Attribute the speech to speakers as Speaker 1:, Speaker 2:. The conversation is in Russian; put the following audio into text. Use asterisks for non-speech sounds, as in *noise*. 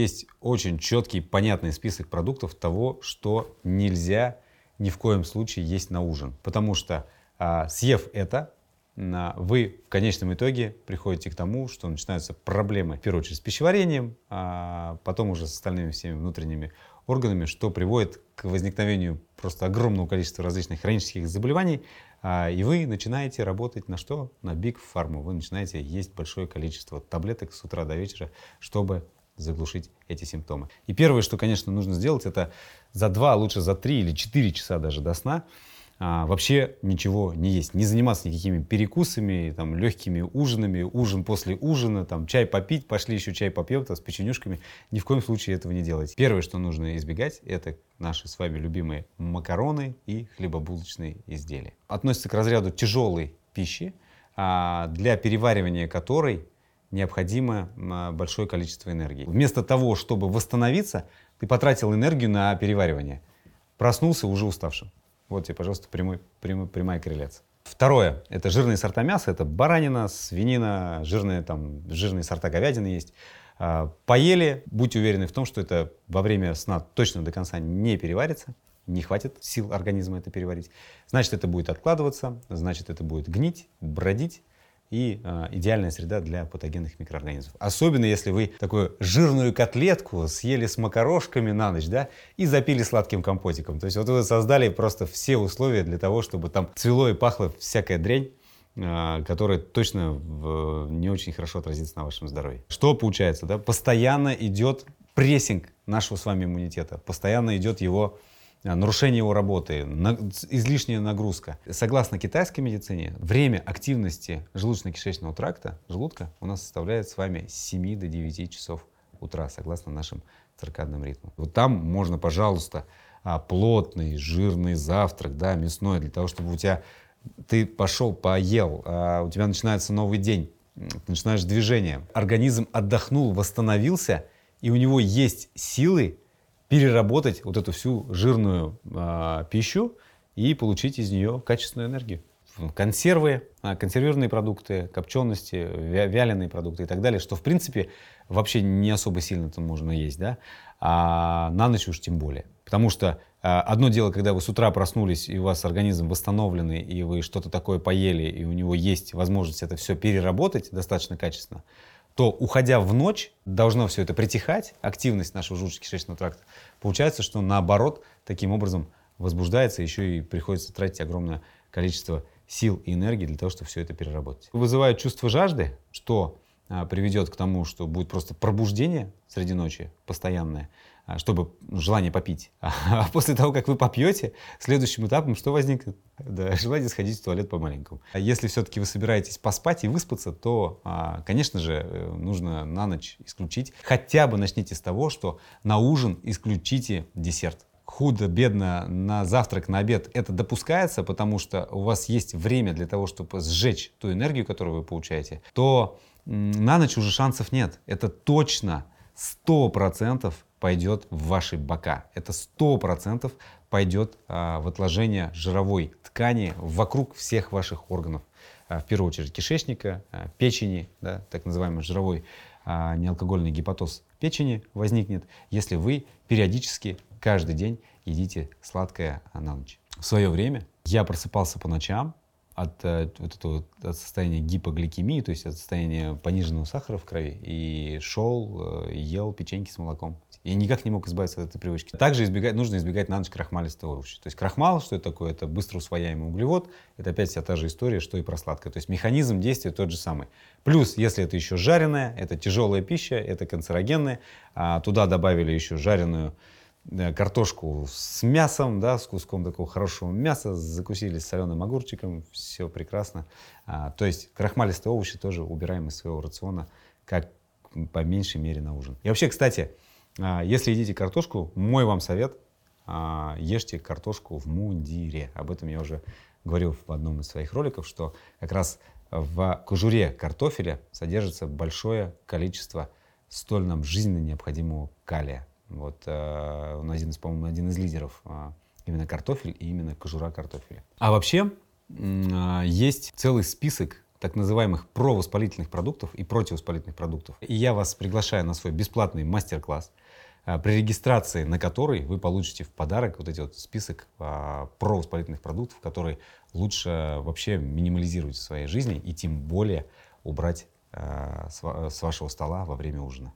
Speaker 1: есть очень четкий, понятный список продуктов того, что нельзя ни в коем случае есть на ужин. Потому что а, съев это, вы в конечном итоге приходите к тому, что начинаются проблемы, в первую очередь, с пищеварением, а потом уже с остальными всеми внутренними органами, что приводит к возникновению просто огромного количества различных хронических заболеваний, а, и вы начинаете работать на что? На Big Pharma. Вы начинаете есть большое количество таблеток с утра до вечера, чтобы заглушить эти симптомы. И первое, что, конечно, нужно сделать, это за два, лучше за три или четыре часа даже до сна а, вообще ничего не есть. Не заниматься никакими перекусами, там, легкими ужинами, ужин после ужина, там, чай попить, пошли еще чай попьем там, с печенюшками. Ни в коем случае этого не делайте. Первое, что нужно избегать, это наши с вами любимые макароны и хлебобулочные изделия. Относится к разряду тяжелой пищи, а, для переваривания которой необходимо а, большое количество энергии. Вместо того, чтобы восстановиться, ты потратил энергию на переваривание. Проснулся уже уставшим. Вот тебе, пожалуйста, прямой, прямой, прямая корреляция. Второе, это жирные сорта мяса, это баранина, свинина, жирные, там, жирные сорта говядины есть. А, поели, будьте уверены в том, что это во время сна точно до конца не переварится, не хватит сил организма это переварить. Значит, это будет откладываться, значит, это будет гнить, бродить, и э, идеальная среда для патогенных микроорганизмов. Особенно если вы такую жирную котлетку съели с макарошками на ночь, да, и запили сладким компотиком. То есть вот вы создали просто все условия для того, чтобы там цвело и пахло всякая дрянь, э, которая точно в, не очень хорошо отразится на вашем здоровье. Что получается, да? Постоянно идет прессинг нашего с вами иммунитета, постоянно идет его а, нарушение его работы, излишняя нагрузка. Согласно китайской медицине, время активности желудочно-кишечного тракта, желудка, у нас составляет с вами с 7 до 9 часов утра, согласно нашим циркадным ритмам. Вот там можно, пожалуйста, а, плотный, жирный завтрак, да, мясной, для того, чтобы у тебя ты пошел, поел, а у тебя начинается новый день, ты начинаешь движение, организм отдохнул, восстановился, и у него есть силы переработать вот эту всю жирную э, пищу и получить из нее качественную энергию. Консервы, а, консервированные продукты, копчености, вяленые продукты и так далее, что в принципе вообще не особо сильно там можно есть, да, а на ночь уж тем более. Потому что а, одно дело, когда вы с утра проснулись, и у вас организм восстановленный, и вы что-то такое поели, и у него есть возможность это все переработать достаточно качественно то уходя в ночь, должно все это притихать, активность нашего желудочно-кишечного тракта. Получается, что наоборот, таким образом возбуждается, еще и приходится тратить огромное количество сил и энергии для того, чтобы все это переработать. Вызывает чувство жажды, что приведет к тому, что будет просто пробуждение среди ночи постоянное, а, чтобы желание попить. *laughs* А после того, как вы попьете, следующим этапом что возникнет? Да, *laughs* желание сходить в туалет по-маленькому. А если все-таки вы собираетесь поспать и выспаться, то, а, конечно же, э, нужно на ночь исключить. Хотя бы начните с того, что на ужин исключите десерт худо, бедно на завтрак, на обед, это допускается, потому что у вас есть время для того, чтобы сжечь ту энергию, которую вы получаете, то на ночь уже шансов нет. Это точно 100% пойдет в ваши бока. Это 100% пойдет а, в отложение жировой ткани вокруг всех ваших органов. А, в первую очередь кишечника, а, печени, да, так называемый жировой неалкогольный гепатоз печени возникнет, если вы периодически каждый день едите сладкое на ночь. В свое время я просыпался по ночам от, э, вот этого, от состояния гипогликемии, то есть от состояния пониженного сахара в крови, и шел, э, ел печеньки с молоком. И никак не мог избавиться от этой привычки. Также избегать, нужно избегать на ночь крахмалистого овоща. То есть крахмал, что это такое? Это быстро усвояемый углевод. Это опять вся та же история, что и про сладкое. То есть механизм действия тот же самый. Плюс, если это еще жареное, это тяжелая пища, это канцерогенная. А туда добавили еще жареную картошку с мясом, да, с куском такого хорошего мяса, закусили с соленым огурчиком, все прекрасно. А, то есть крахмалистые овощи тоже убираем из своего рациона, как по меньшей мере на ужин. И вообще, кстати, а, если едите картошку, мой вам совет, а, ешьте картошку в мундире. Об этом я уже говорил в одном из своих роликов, что как раз в кожуре картофеля содержится большое количество столь нам жизненно необходимого калия. Вот э, он один из, по-моему, один из лидеров э, именно картофель и именно кожура картофеля. А вообще э, есть целый список так называемых провоспалительных продуктов и противовоспалительных продуктов. И я вас приглашаю на свой бесплатный мастер-класс, а, при регистрации на который вы получите в подарок вот эти вот список а, провоспалительных продуктов, которые лучше вообще минимализировать в своей жизни и тем более убрать а, с вашего стола во время ужина.